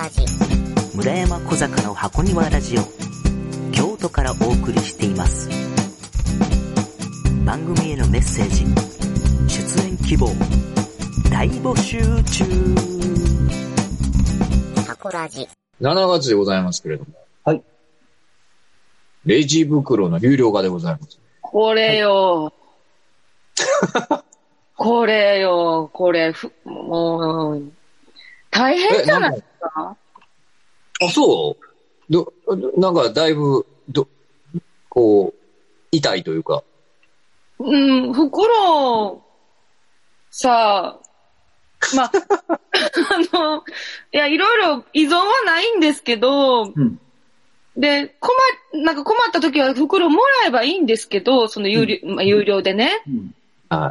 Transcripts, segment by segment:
ラジ村山小坂の箱庭ラジオ。京都からお送りしています。番組へのメッセージ。出演希望。大募集中。箱ラジ。7月でございますけれども。はい。レジ袋の有料化でございます。これよ。これよ、これ、ふ、もう、大変じゃない？かあ、そう？ど、なんかだいぶ、ど、こう、痛いというか。うん、袋、さあ、まあ、あの、いや、いろいろ依存はないんですけど、うん。で、困っ、なんか困った時は袋もらえばいいんですけど、その有料、まあ、有料でね。うん。はい。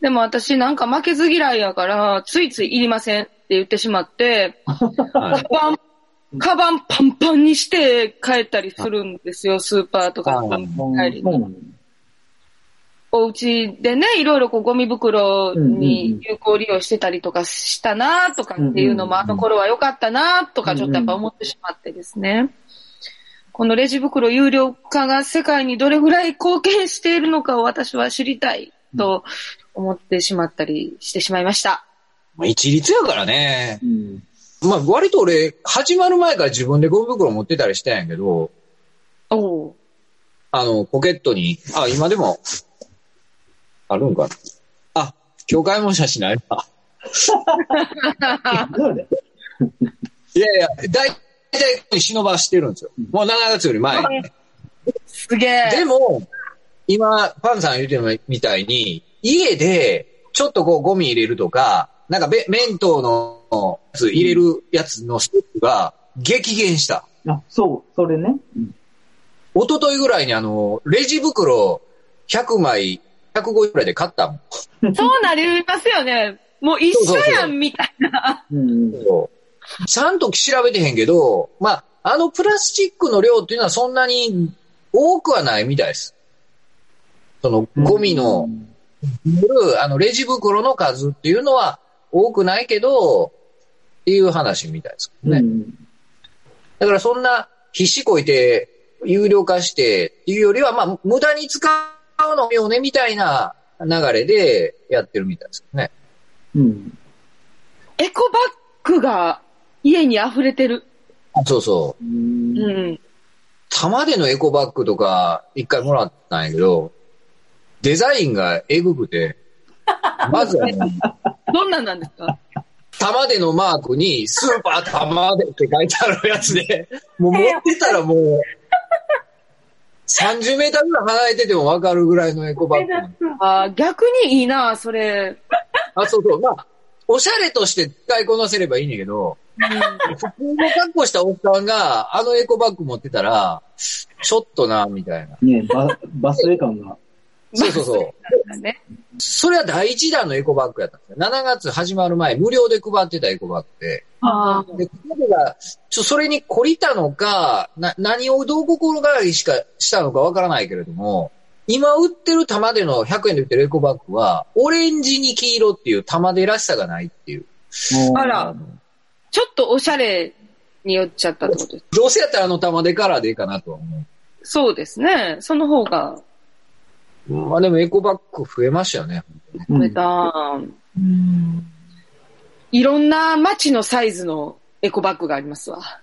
でも私なんか負けず嫌いやから、ついついいりませんって言ってしまって、はい。カバン、カバンパンパンにして帰ったりするんですよ、スーパーとかお家でね、いろいろこうゴミ袋に有効利用してたりとかしたなとかっていうのも、うんあの頃は良かったなとかちょっとやっぱ思ってしまってですね。このレジ袋有料化が世界にどれぐらい貢献しているのかを私は知りたいと思ってしまったりしてしまいました。まあ、一律やからね。うん。まあ、割と俺、始まる前から自分でゴミ袋持ってたりしたんやけど、おおあの、ポケットに、あ、今でも、あるんかな。あ、今日買い物写真ないな。なんで？いやいや、だいたい忍ばしてるんですよ。もう7月より前。すげえ。でも、今、パンさん言うてるみたいに、家で、ちょっとこうゴミ入れるとか、なんかべ弁当のやつ入れるやつのステップが激減した。あ、そう、それね。うん一昨日ぐらいにあの、レジ袋100枚、150くらいで買ったもん。そうなりますよね。もう一緒やそうそうそんみたいな。うん。ちゃんと調べてへんけど、まあ、あのプラスチックの量っていうのはそんなに多くはないみたいです。そのゴミの、あのレジ袋の数っていうのは多くないけど、っていう話みたいですね。うん。だからそんな必死こいて有料化してっていうよりは、まあ、無駄に使うのよねみたいな流れでやってるみたいですね。うん。エコバッグが家に溢れてる。そうそう。うんうん。玉でのエコバッグとか一回もらったんやけど、デザインがエグくて、まずはね、どんなんなんですか？玉でのマークにスーパー玉でって書いてあるやつで、もう持ってたらもう、30メーターぐらい離れててもわかるぐらいのエコバッグ。あー逆にいいな、それ。あ、そうそう。まあ、おしゃれとして使いこなせればいいんだけど、普通の格好したおっさんがあのエコバッグ持ってたら、ちょっとな、みたいな。ねバ、バスエ感が。そうそうそう。ね。それは第一弾のエコバッグやったんですよ。7月始まる前、無料で配ってたエコバッグで。あで、彼が、ちょ、それに懲りたのか、な、何をどう心がりしかしたのかわからないけれども、今売ってる玉での100円で売ってるエコバッグは、オレンジに黄色っていう玉でらしさがないっていう。あらちょっとおしゃれによっちゃったってことです。どうせやったらあの玉でカラーでいいかなとは思そうですね。その方がう。まあでもエコバッグ増えましたよね。うん増えた。いろんな街のサイズのエコバッグがありますわ。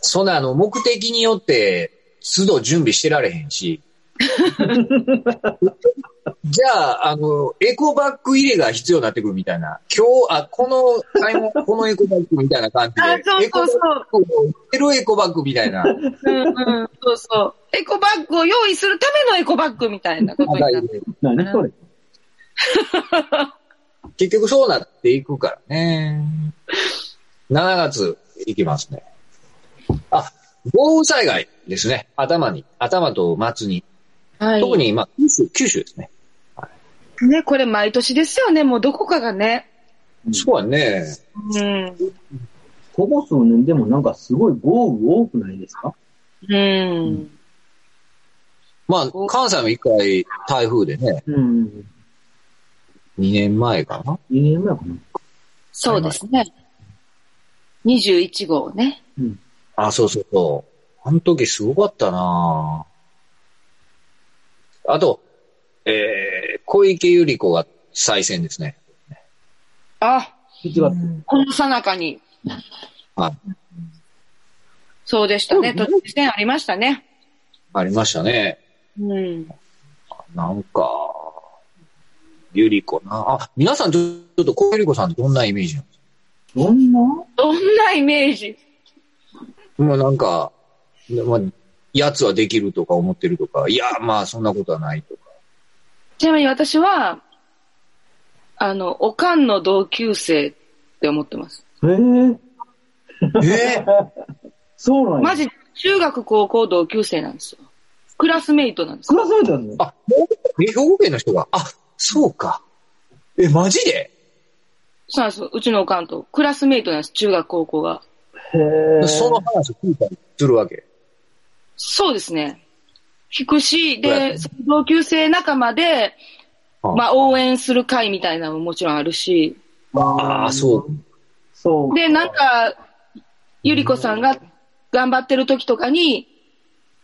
そんなあの、目的によって、都度準備してられへんし。じゃあ、あの、エコバッグ入れが必要になってくるみたいな。今日、あ、この買い物、このエコバッグみたいな感じで。あそうそうそうエコエコバッグみたいな。うんうん。そうそう。エコバッグを用意するためのエコバッグみたいなことになって。何それ結局そうなっていくからね。7月行きますね。あ、豪雨災害ですね。頭に、頭と末に。はい。特に、まあ、九州、九州ですね。ね、これ毎年ですよね。もうどこかがね。そうやね。うん。ここ数年でもなんかすごい豪雨多くないですか？うん。まあ、関西も一回台風でね、うん。2年前かな。2年前かな。そうですね。21号ね。あ、そうそうそう。あの時すごかったなあと、えー、小池百合子が再選ですね。あ、7月。この最中に。はい。そうでしたね。都知事選ありましたね。ありましたね。うん。なんか、ゆり子な。あ、皆さんちょっと小ゆり子さんってどんなイメージなんですか？どんな？どんなイメージ？もうなんか、まあ、やつはできるとか思ってるとか、いや、まあそんなことはないとか。ちなみに私は、あの、おかんの同級生って思ってます。えー、え そうなんや。マジ、中学高校同級生なんですよ。クラスメイトなんですクよ。ラスメイトなんのあ、え、兵庫県の人が？あ、そうか。え、マジで？そうなんですよ。うちのおかんと。クラスメイトなんです。中学高校が。へーその話を聞いたりするわけ。そうですね。聞くし、はいで、同級生仲間で、あまあ応援する会みたいなのももちろんあるし、ああ、そう。そう。で、なんか、ゆりこさんが頑張ってる時とかに、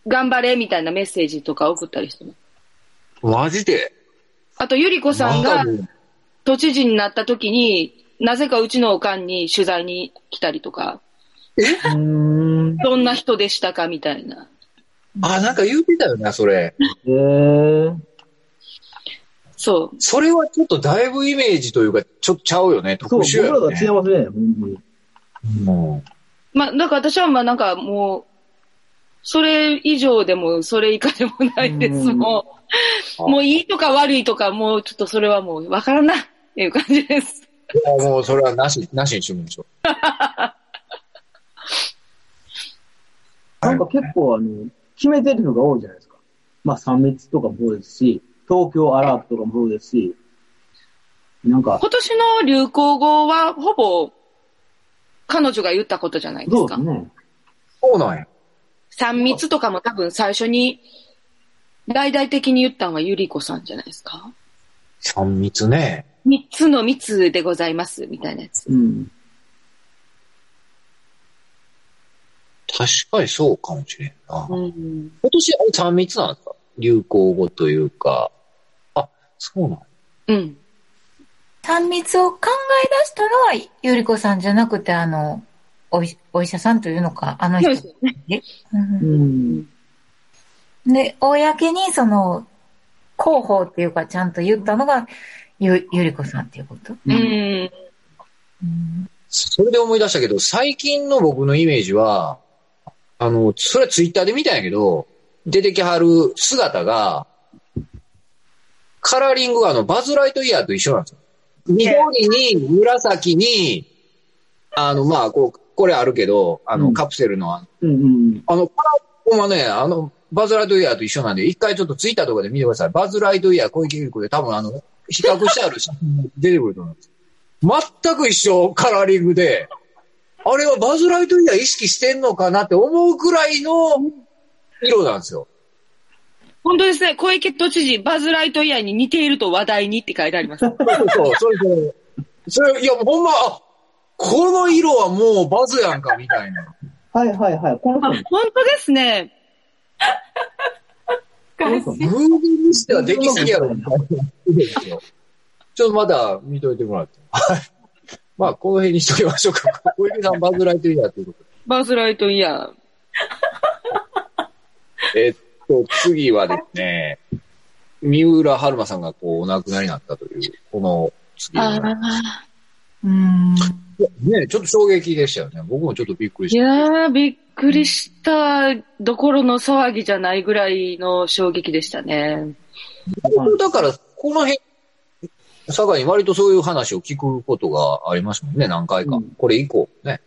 頑張れみたいなメッセージとか送ったりしてます。マジで？あと、ゆりこさんが都知事になった時に、なぜかうちのおかんに取材に来たりとか、うーん。どんな人でしたかみたいな。あ、なんか言うてたよな、それ。へーそう。それはちょっとだいぶイメージというか、ちょっとちゃうよね。そう、特殊やよ僕らが違いね。ますね、ほんまに。うんまあ、だから私はまあなんかもう、それ以上でもそれ以下でもないです。うんもう、もういいとか悪いとか、もうちょっとそれはもうわからんなっていう感じです。いやもうそれはなし、なしにしてみましょう。なんか結構あの、決めてるのが多いじゃないですか。まあ、三密とかもそうですし、東京アラートとかもそうですし、なんか、今年の流行語はほぼ彼女が言ったことじゃないですかそうです。ね。そうなんや。三密とかも多分最初に大々的に言ったのはゆりこさんじゃないですか。三密ね。三つの密でございますみたいなやつ。うん。確かにそうかもしれんな。うん。今年あれ三密なんですか？流行語というか。あ、そうなんうん。三密を考え出したのは、ゆりこさんじゃなくて、あの、おいお医者さんというのか、あの人そうでね。ううんん。で、公にその、広報っていうか、ちゃんと言ったのが、ゆ、ゆりこさんっていうこと？うん。うん。それで思い出したけど、最近の僕のイメージは、あの、それはツイッターで見たんやけど、出てきはる姿が、カラーリングがあの、バズライトイヤーと一緒なんですよ。緑に、紫に、あの、まあ、こう、これあるけど、あの、うんカプセルの、あうんうん。の、カラーはね、あの、バズライトイヤーと一緒なんで、一回ちょっとツイッターとかで見てください。バズライトイヤー小池百合子で多分あの、比較してある写真が出てくると思います。全く一緒カラーリングで、あれはバズライトイヤー意識してんのかなって思うくらいの色なんですよ。本当ですね。小池都知事、バズライトイヤーに似ていると話題にって書いてあります。そうそう、それそれ。それ、いや、ほんま、あ、この色はもうバズやんか、みたいな。はいはいはい。この本当ですね。にしてはできすぎやろ。ちょっとまだ見といてもらって。はい。まあ、この辺にしときましょうか。小池さんバズライトイヤーということで。バズライトイヤー。えっと、次はですね、三浦春馬さんがこうお亡くなりになったという、この次あの。あ。うん。ね、ちょっと衝撃でしたよね。僕もちょっとびっくりいした。やー、びっくりしたどころの騒ぎじゃないぐらいの衝撃でしたね。だから、この辺、佐賀に割とそういう話を聞くことがありましたもんね、何回か。うんこれ以降ね。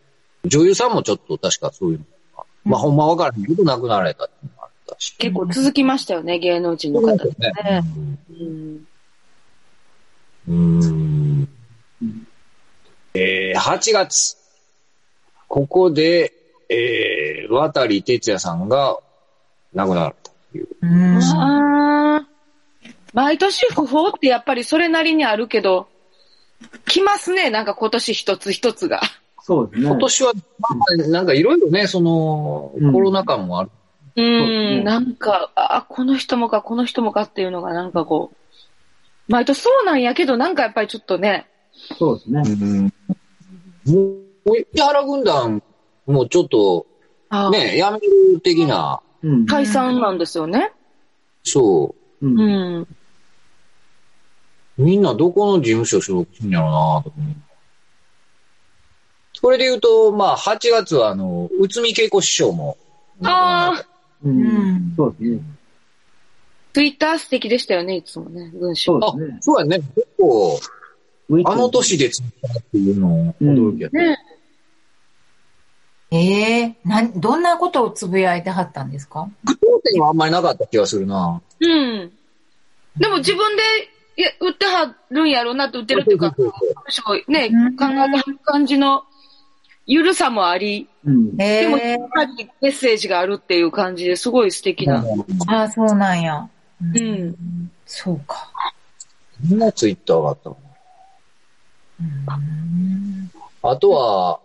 女優さんもちょっと確かそういうのが。まあ、ほんまわからへんけど亡くなられたっていうのもあったし。結構続きましたよね、芸能人の方でねね。うんうーん。えー、8月。ここで、えー、渡哲也さんが亡くなられたという。うん。毎年不法ってやっぱりそれなりにあるけど、来ますね、なんか今年一つ一つが。そうですね。今年は、まあ、なんかいろいろね、その、うんコロナ禍もある。ううんん、なんか、あ、この人もか、この人もかっていうのがなんかこう、毎年そうなんやけど、なんかやっぱりちょっとね、そうですね。もう、石原軍団もちょっと、あね、やめる的な、うん。解散なんですよね。そうう。うんん。みんなどこの事務所所属するんやろうなと思う。それで言うと、まあ、8月は、あの、内海恵子師匠も。ああ、う。うんん。そうですね。ツイッター素敵でしたよね、いつもね、文章。あそうですね。そうやね。結構、あの年で作ったっていうの驚きやった。ねええなん、どんなことをつぶやいてはったんですか？句読点はあんまりなかった気がするな。うん。でも自分で、いや、売ってはるんやろうなって売ってるっていうか、そうそう文章ね、うん考えてはる感じの、ゆるさもあり、うん。えでも、えやっぱりメッセージがあるっていう感じですごい素敵な。ああ、そうなんや。ううん。そうか。みんなツイッターがあったもん。うんあとは、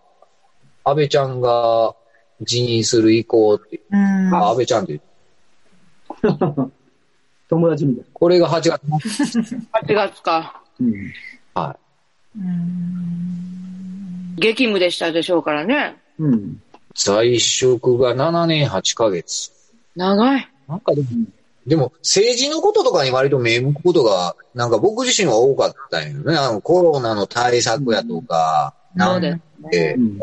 安倍ちゃんが辞任する意向って、うん。あ、安倍ちゃんって言う、友達みたい。これが8月。8月か。うん。はうん激務でしたでしょうからね。うん。い。在職が7年8ヶ月。長い。なんかでも、でも政治のこととかに割と目向くことが、なんか僕自身は多かったんよね。あのコロナの対策やとか、なんそうですでう、ん。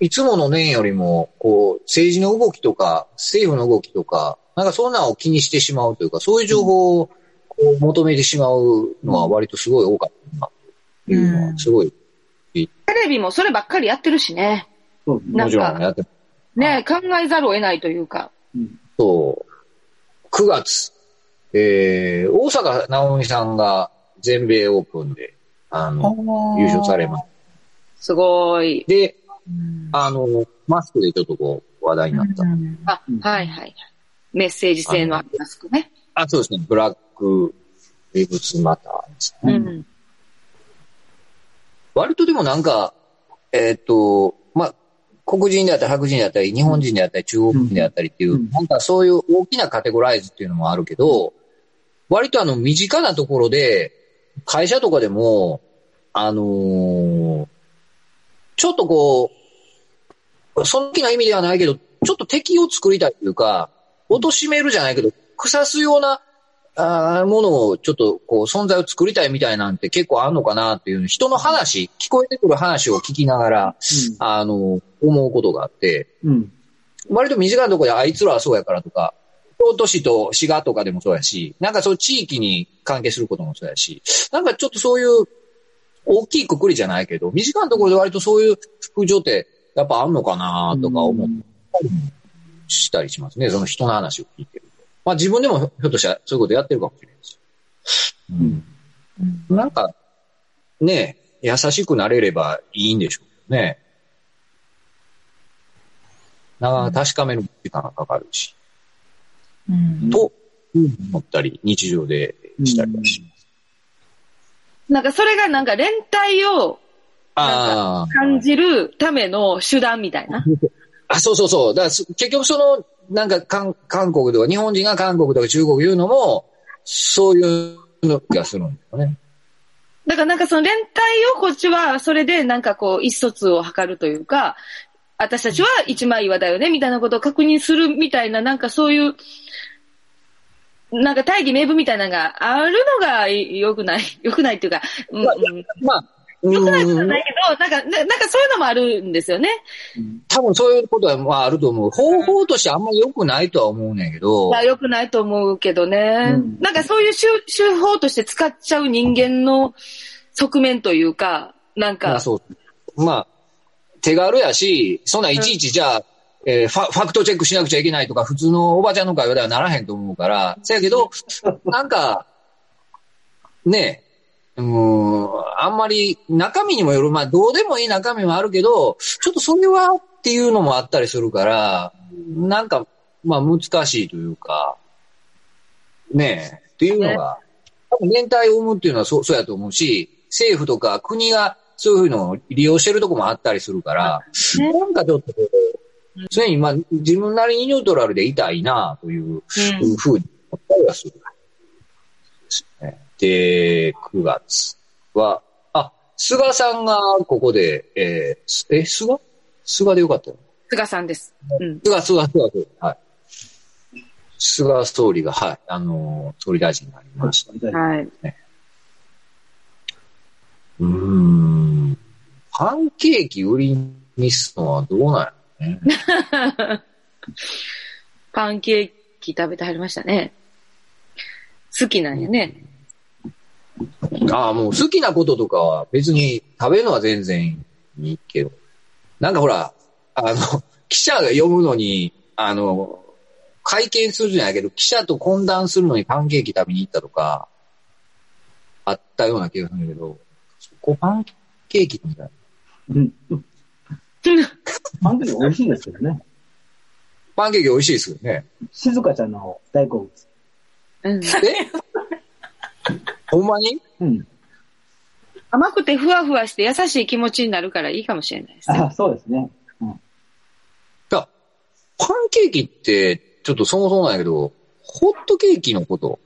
いつもの年よりも、こう、政治の動きとか、政府の動きとか、なんかそんなのを気にしてしまうというか、そういう情報をこう求めてしまうのは割とすごい多かったな、っていうのは、すごい、テレビもそればっかりやってるしね。そうもちろんやってね考えざるを得ないというか。そう、9月、えー、大阪直美さんが全米オープンで、あの、優勝されます。すごい。で、うんあの、マスクでちょっとこう、話題になった。うんあ、はいはいはい。メッセージ性のあるマスクね。あ、そうですね、ブラック、ウェブスマターですね。うん。割とでもなんか、えーっと、まあ、黒人であったり白人であったり、日本人であったり、中国人であったりっていう、うんなんかそういう大きなカテゴライズっていうのもあるけど、割とあの身近なところで、会社とかでも、あのーちょっとこう、その大きな意味ではないけど、ちょっと敵を作りたいというか、貶めるじゃないけど、腐すような、あーものをちょっとこう存在を作りたいみたいなんて結構あんのかなっていう人の話、聞こえてくる話を聞きながら、あの、思うことがあって、うん。うん。割と身近なところであいつらはそうやからとか、京都市と滋賀とかでもそうやし、なんかそう地域に関係することもそうやし、なんかちょっとそういう大きいくくりじゃないけど、身近なところで割とそういう副情ってやっぱあんのかなとか思ったりもしたりしますね。その人の話を聞いてると。まあ自分でもひょっとしたらそういうことやってるかもしれないし。うん。なんか、ね優しくなれればいいんでしょうね。なかなか確かめる時間がかかるし。うんと、思ったり、日常でしたりはします。なんかそれがなんか連帯をあ感じるための手段みたいな。あ。あ、そうそうそう。だからす結局その、なんか韓韓国とか、日本人が韓国とか中国言うのも、そういうのがするんだよね。だからなんかその連帯をこっちはそれでなんかこう意思疎通を図るというか、私たちは一枚岩だよねみたいなことを確認するみたいななんかそういう、なんか大義名分みたいなのがあるのが良くない、良くないっていうか、うんうん、まあ、う良くないことはんないけど、なんか、ななんかそういうのもあるんですよね。多分そういうことはまああると思う。方法としてあんまり良くないとは思うねんけどまあ、良くないと思うけどね。うんなんかそういう手手法として使っちゃう人間の側面というか、なんまかあ、そう。まあ、手軽やし、そんないちいちじゃあ、えーファファクトチェックしなくちゃいけないとか、普通のおばちゃんの会話ではならへんと思うから、せやけど、なんか、ねえ、うあんまり中身にもよる、まあどうでもいい中身もあるけど、ちょっとそれはっていうのもあったりするから、なんか、まあ難しいというか、ねえ、っていうのが、多分連帯を生むっていうのはそうそうやと思うし、政府とか国がそういうのを利用してるとこもあったりするから、ね。なんかちょっと常にまあ自分なりにニュートラルでいたいなといううん。ふうに思ったりはする。ですねで、9月は、あ、菅さんがここで、えーすえ、菅？菅でよかったよ。菅さんです。うん。菅、菅、菅、菅はい。菅総理が、はい、あのー総理大臣になりました。はい。うーん。パンケーキ売りにすのはどうなんやろね。パンケーキ食べてはりましたね。好きなんやね。ああ、もう好きなこととかは別に食べるのは全然いいけど。なんかほら、あの、記者が読むのに、あの、会見するじゃないけど、記者と懇談するのにパンケーキ食べに行ったとか、あったような気がするんだけど、そこパンケーキみたいな。うん。パンケーキ美味しいですけどね。パンケーキ美味しいですよね。静香ちゃんの大好物。うん。え？ほんまに？うん。甘くてふわふわして優しい気持ちになるからいいかもしれないですね。あ、そうですね。いや、パンケーキって、ちょっとそもそもなんやけど、ホットケーキのこと？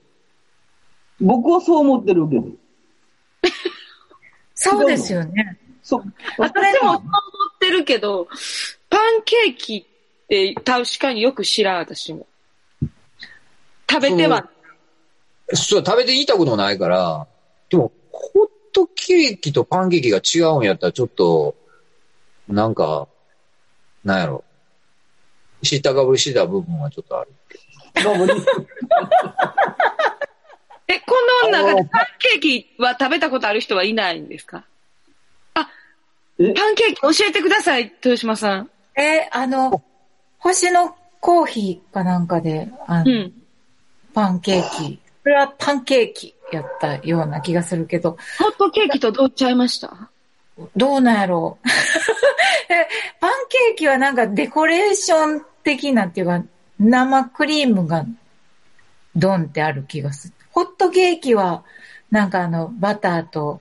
僕はそう思ってるけど。そうですよね。そう。私もそう思ってるけど、パンケーキって確かによく知らん、私も。食べては、そう、食べてみたことないから、でも、ホットケーキとパンケーキが違うんやったら、ちょっと、なんか、なんやろ。知ったかぶりしてた部分はちょっとある。どうもえ、この中でパンケーキは食べたことある人はいないんですか？え？パンケーキ教えてください、豊島さん。え、あの、星のコーヒーかなんかで、あの、うん。パンケーキ。それはパンケーキやったような気がするけど、ホットケーキとどうちゃいました？どうなんやろ？う。えパンケーキはなんかデコレーション的なっていうか、生クリームがドンってある気がする。ホットケーキはなんかあのバターと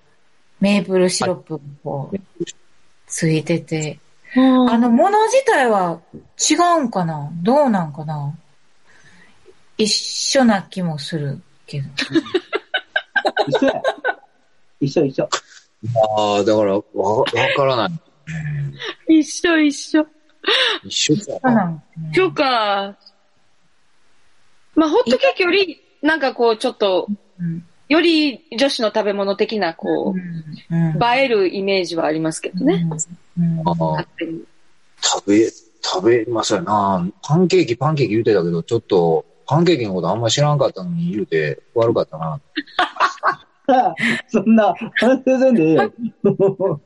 メープルシロップがこうついてて、ああのもの自体は違うんかな？どうなんかな？一緒な気もするけど。一緒や。一緒一緒。ああ、だから、わ、わからない。一緒一緒。一緒そうかな。なんですね今日か。まあ、ホットケーキより、なんかこう、ちょっと、うんより女子の食べ物的な、こう、うん映えるイメージはありますけどね。食べ、食べますよな。パンケーキ、パンケーキ言うてたけど、ちょっと、パンケーキのことあんま知らんかったのに言うて悪かったな。そんな、反省せんでええよ。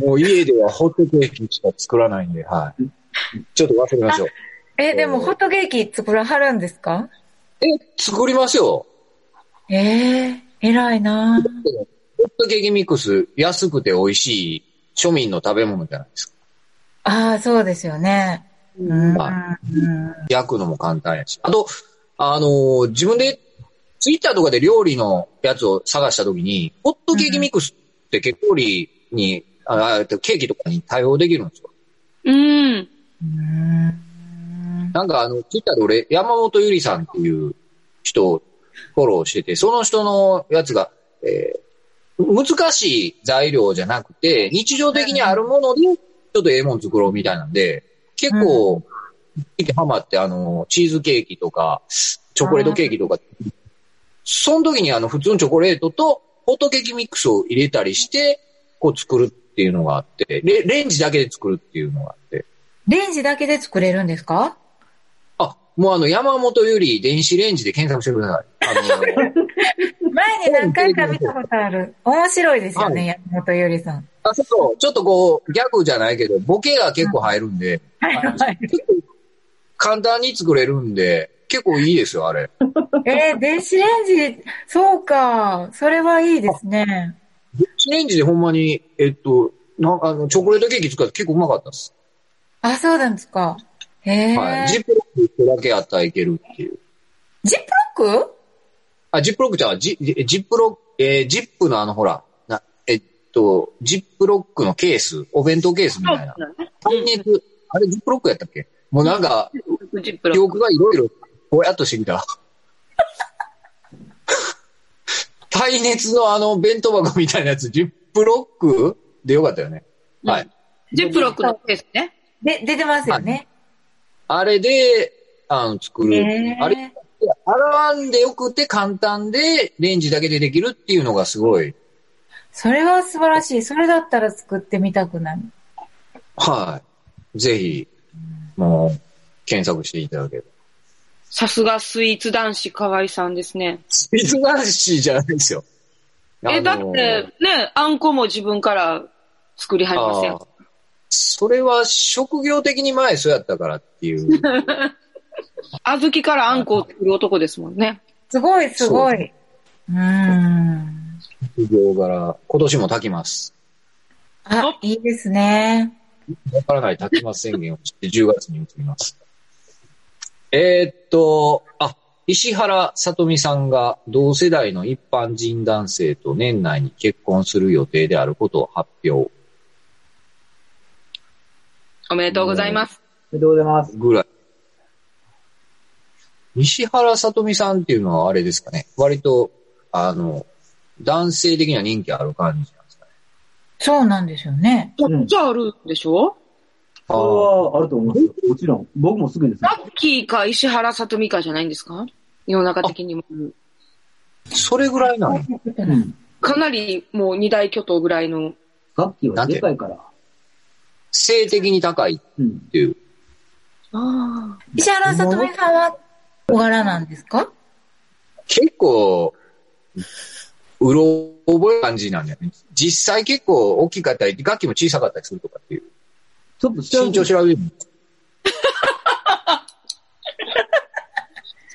もう家ではホットケーキしか作らないんで、はい。ちょっと忘れましょう。え、でもホットケーキ作らはるんですか？え、作りますよ。ええ偉いなホットケーキミックス安くて美味しい庶民の食べ物じゃないですか。ああ、そうですよね。うん。はうん焼くのも簡単やし。あと、あのー自分でツイッターとかで料理のやつを探したときに、ホットケーキミックスって結構料理に、ああケーキとかに対応できるんですよ。うん。うん。なんかあの、ツイッターで俺、山本ゆりさんっていう人をフォローしてて、その人のやつが、えー難しい材料じゃなくて、日常的にあるもので、ちょっとええもん作ろうみたいなんで、結構、ハマって、あの、チーズケーキとか、チョコレートケーキとか、その時にあの、普通のチョコレートと、ホットケーキミックスを入れたりして、こう作るっていうのがあって、レレンジだけで作るっていうのがあって、レンジだけで作れるんですか？あ、もうあの、山本ゆり電子レンジで検索してください。あの、前に何回か見たことある。面白いですよね、山本ゆりさん。あそうそう、ちょっとこう、ギャグじゃないけど、ボケが結構入るんで、はいはい。結構簡単に作れるんで、結構いいですよ、あれ。えー、電子レンジ、そうか。それはいいですね。電子レンジでほんまに、えっと、なあの、チョコレートケーキ作って結構うまかったです。あ、そうなんですか。へえ、はい。ジップロックだけあったらいけるっていう。ジップロック？あ、ジップロックじゃん、ジジジップロック、えージップのあの、ほら、な、えっと、ジップロックのケース、お弁当ケースみたいな。耐熱、あれジップロックやったっけ？もうなんか、記。憶がいろいろ、ぼやっとしてきた。耐熱のあの弁当箱みたいなやつ、ジップロックでよかったよね。はい。ジップロックのケースね。で、出てますよね。あれで、あの、作る。あれ、洗わんでよくて簡単で、レンジだけでできるっていうのがすごい。それは素晴らしい。それだったら作ってみたくなる。はい。ぜひ、もう、検索していただければ。さすがスイーツ男子河合さんですね。スピーツ男子じゃないですよ。え、だあのって、ね、あんこも自分から作りはりませんそれは職業的に前そうやったからっていう。小豆からあんこを作る男ですもんね。すごい、すごい。うーん。職業柄、今年も炊きます。あ、いいですね。わからない炊きます宣言をして10月に移ります。えーっと、あ、石原さとみさんが同世代の一般人男性と年内に結婚する予定であることを発表おめでとうございます。おめでとうございます。ぐらい。石原さとみさんっていうのはあれですかね。割と、あの、男性的には人気ある感じ。そうなんですよね。こっちあるでしょ？それはあると思いますよ。もちろん。僕もすぐですよラ。ッキーか石原さとみかじゃないんですか？世の中的にも。それぐらいなの？うん。かなりもう二大巨頭ぐらいの。楽器はでかいから。性的に高いうん。っていう。ああ。石原さとみさんは小柄なんですか？結構、うろ覚え感じなんだよね。実際結構大きかったり、楽器も小さかったりするとかっていう。ちょっと下身長調べる。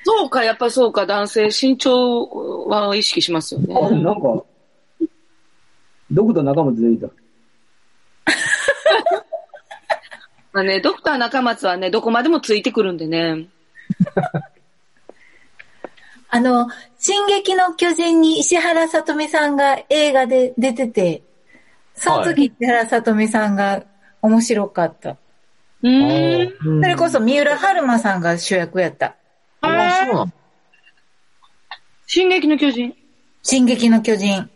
そうか、やっぱりそうか、男性、身長は意識しますよあ、ね。なんか、ドクター仲間出てきた。まあね、ドクター中松はね、どこまでもついてくるんでね。あの、進撃の巨人に石原さとみさんが映画で出てて、その時石原さとみさんが面白かった。うーん。それこそ三浦春馬さんが主役やった。ああ、そうなの進撃の巨人。進撃の巨人。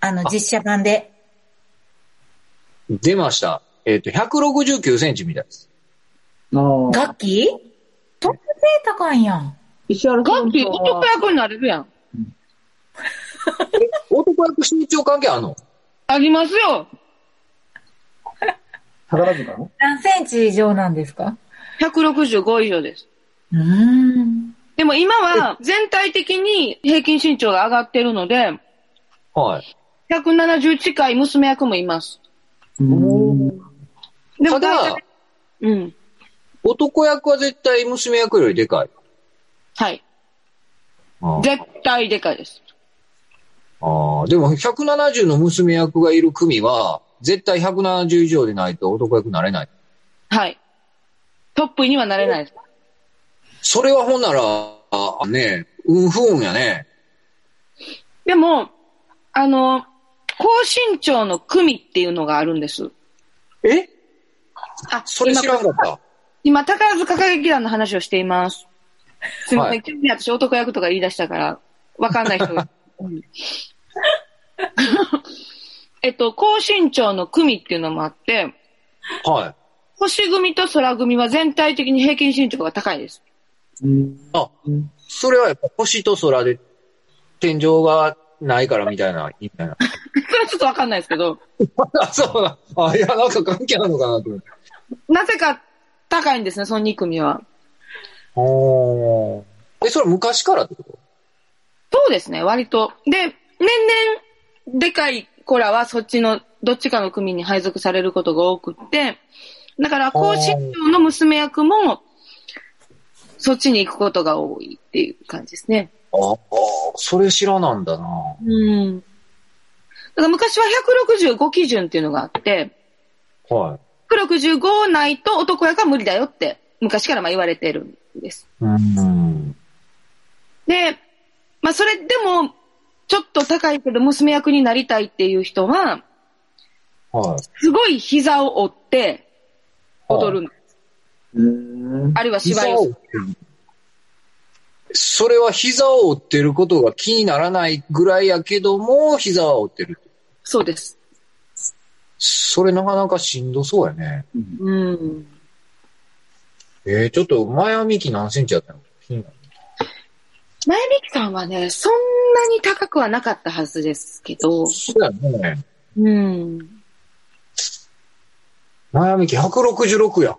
あの、実写版で。出ました。えっ、と、169センチみたいです。ああ。楽器？とっても高いんやん。石原さガッキー男役になれるやん。男役身長関係あんの？ありますよ。宝塚の？何センチ以上なんですか？165以上です。うーん。でも今は全体的に平均身長が上がってるので、はい。170近い娘役もいます。うん。でもただうん。男役は絶対娘役よりでかい。はい。絶対でかいです。ああ、でも170の娘役がいる組は、絶対170以上でないと男役になれない。はい。トップにはなれないです。それはほんなら、あね、うん不運やね。でも、あの、高身長の組っていうのがあるんです。え？あ、それ知らんかった。今、宝塚歌劇団の話をしています。すみません、はい急に私男役とか言い出したから、わかんない人が。う ん えっと、高身長の組っていうのもあって、はい。星組と空組は全体的に平均身長が高いです。うん。あうん、それはやっぱ星と空で天井がないからみたいな、みたいな。それはちょっとわかんないですけど、あ、そうだ。あ、いや、なんか関係あるのかなと思って。なぜか高いんですね、その2組は。おー。え、それ昔からってこと？そうですね、割と。で、年々、でかい子らはそっちの、どっちかの組に配属されることが多くって、だから、高身長の娘役も、そっちに行くことが多いっていう感じですね。ああ、それ知らなんだな。うん。だから昔は165基準っていうのがあって、はい。165ないと男役は無理だよって、昔からまあ言われてるんです。うん。で、まあそれでも、ちょっと高いけど娘役になりたいっていう人は、はい。すごい膝を折って踊るの。うーん。あるいは芝居をする。それは膝を折ってることが気にならないぐらいやけども、膝は折ってる。そうです。それなかなかしんどそうやね。うん。えー、ちょっと前は幹何センチやったの？前美樹さんはね、そんなに高くはなかったはずですけど、そうやね。うん。前は幹166や。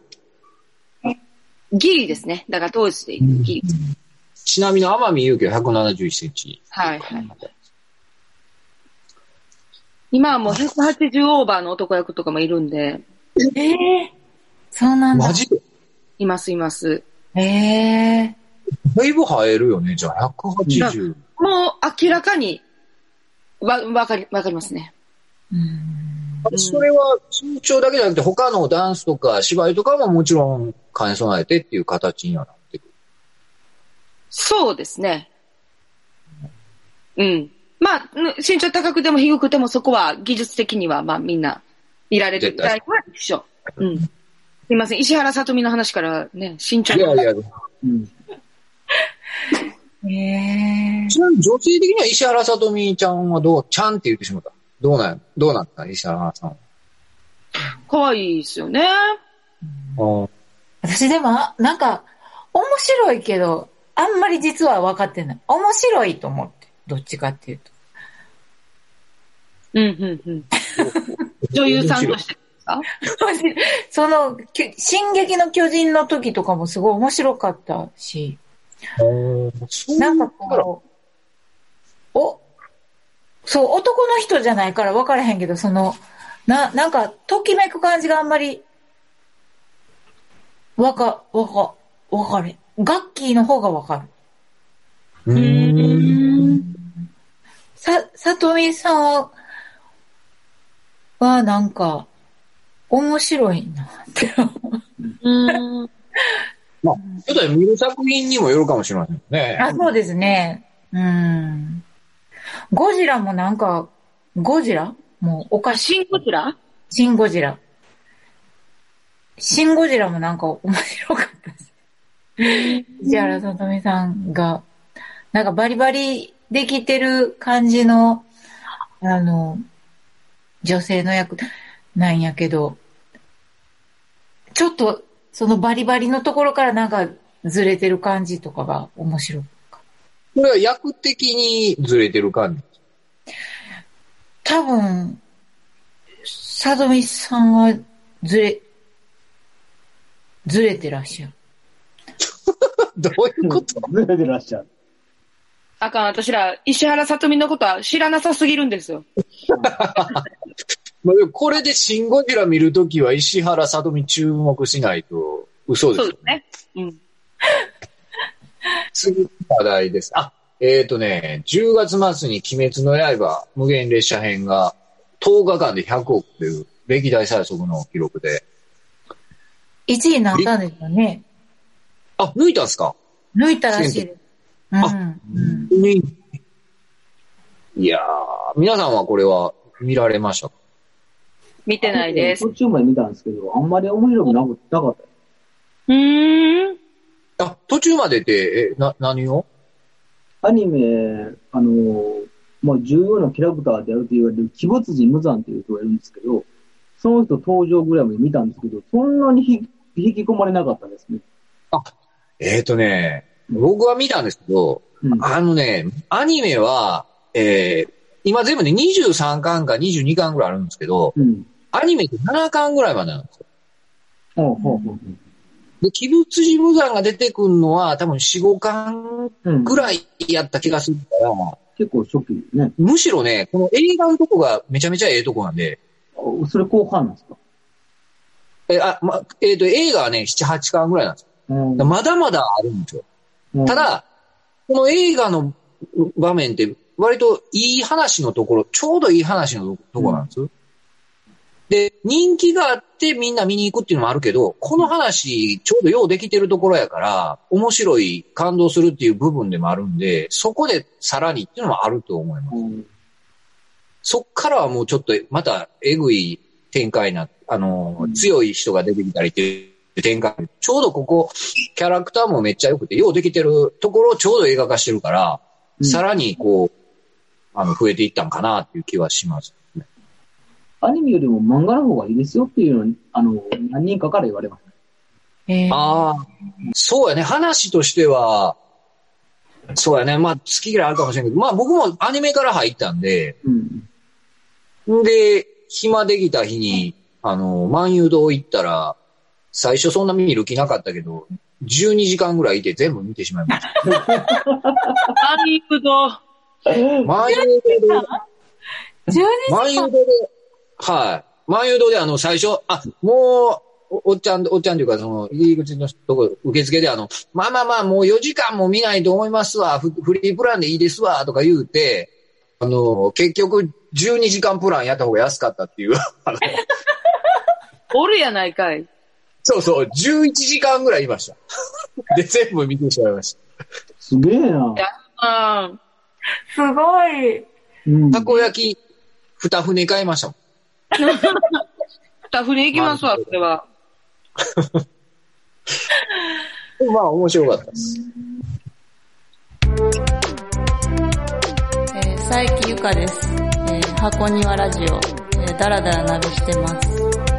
ギリですね。だから当時で言うギリ。ちなみに天海祐希は171センチ。はいはい。今はもう180オーバーの男役とかもいるんで、ええそうなんだ。マジで？いますいます。ええだいぶ生えるよね。じゃあ180。もう明らかに、わ、わかり、わかりますね。うん。それは身長だけじゃなくて他のダンスとか芝居とかももちろん兼ね備えてっていう形にはなってくる。そうですね。うん。まあ、ぬ身長高くても低くてもそこは技術的にはまあみんないられる。大体は一緒。うん。すいません。石原さとみの話からね、身長いやいや、うん。ええちなみに女性的には石原さとみちゃんはどう、ちゃんって言ってしまった。どうなん、どうなった石原さん可愛いですよね。は。私でも、あなんか、面白いけど、あんまり実は分かってない。面白いと思って。どっちかっていうと。うん、うん、うん。女優さんとして その、進撃の巨人の時とかもすごい面白かったし、なんかこう、お、そう、男の人じゃないから分からへんけど、その、な、なんか、ときめく感じがあんまり、わか、わか、わかれ。ガッキーの方がわかる。うーん。さ、さとみさんは、は、なんか、面白いなって思う。うん。まあ、ちょっと見る作品にもよるかもしれませんね。あ、そうですね。うん。ゴジラもなんか、ゴジラ？もうおかしい。シンゴジラシンゴジラ。シンゴジラもなんか面白かったです。石原さとみさんが、なんかバリバリできてる感じの、あの、女性の役なんやけど、ちょっとそのバリバリのところからなんかずれてる感じとかが面白い。これは役的にずれてる感じ？多分、さとみさんはずれ、ずれてらっしゃる。どういうこと？ずれてらっしゃる。あかん、私ら、石原さとみのことは知らなさすぎるんですよ。まあでもこれでシン・ゴジラ見るときは石原さとみ注目しないと嘘ですよそうですね。うん。次の話題です。あ、えっ、ー、とね、10月末に鬼滅の刃無限列車編が10日間で100億という歴代最速の記録で。1位になったんですよね。あ、抜いたんすか？抜いたらしいです。うん。うんいやー、皆さんはこれは見られましたか？見てないです。途中まで見たんですけど、あんまり面白くなかなかった。うーん。あ、途中までって、え、な、何を？アニメ、あの、まあ、重要なキャラクターであると言われる、鬼没人無惨っていう人がいるんですけど、その人登場ぐらいまで見たんですけど、そんなにひ引き込まれなかったですね。えっ、ー、とね、僕は見たんですけど、うん。あのね、アニメは、えー、今全部で23巻か22巻ぐらいあるんですけど、うん。アニメって7巻ぐらいまでなんですよ。ほうほうほうで、鬼物寺無惨が出てくるのは多分4、5巻うん。ぐらいやった気がするから、結構初期ね。むしろね、この映画のとこがめちゃめちゃええとこなんで、あそれ後半なんですか？え、あ、ま、えっ、と、映画はね、7、8巻ぐらいなんですうんよ。まだまだあるんですよ。うんた、だ、この映画の場面って、割といい話のところ、ちょうどいい話のところなんです。で、人気があってみんな見に行くっていうのもあるけど、この話、ちょうどようできてるところやから、面白い、感動するっていう部分でもあるんで、そこでさらにっていうのもあると思います。うんそっからはもうちょっと、また、えぐい展開な、あの、強い人が出てきたりっていう展開。ちょうどここ、キャラクターもめっちゃ良くて、ようできてるところをちょうど映画化してるから、うんさらにこう、あの、増えていったんかなっていう気はします。アニメよりも漫画の方がいいですよっていうのに、あの、何人かから言われました。えーああ、そうやね。話としては、そうやね。まあ、好き嫌いあるかもしれんけど、まあ僕もアニメから入ったんで、うん。んで、暇できた日に、あの、万有堂行ったら、最初そんな見る気なかったけど、12時間ぐらいいて全部見てしまいました。アニメと、万有堂で、12万有堂で、はい。万有堂であの、最初、あ、もう、おおっちゃん、おっちゃんというか、その、入り口のとこ、受付であの、まあまあまあ、もう4時間も見ないと思いますわ、フフリープランでいいですわ、とか言うて、あの、結局、12時間プランやった方が安かったっていう。おるやないかい。そうそう、11時間ぐらいいました。で、全部見てしまいましすげえな。あーすごい。うんた。たこ焼き、二船買いましたもん。二船行きますわ、それは。まあ、面白かったです。えー、佐伯ゆかです。えー、箱庭ラジオ、えー、だらだらなるしてます。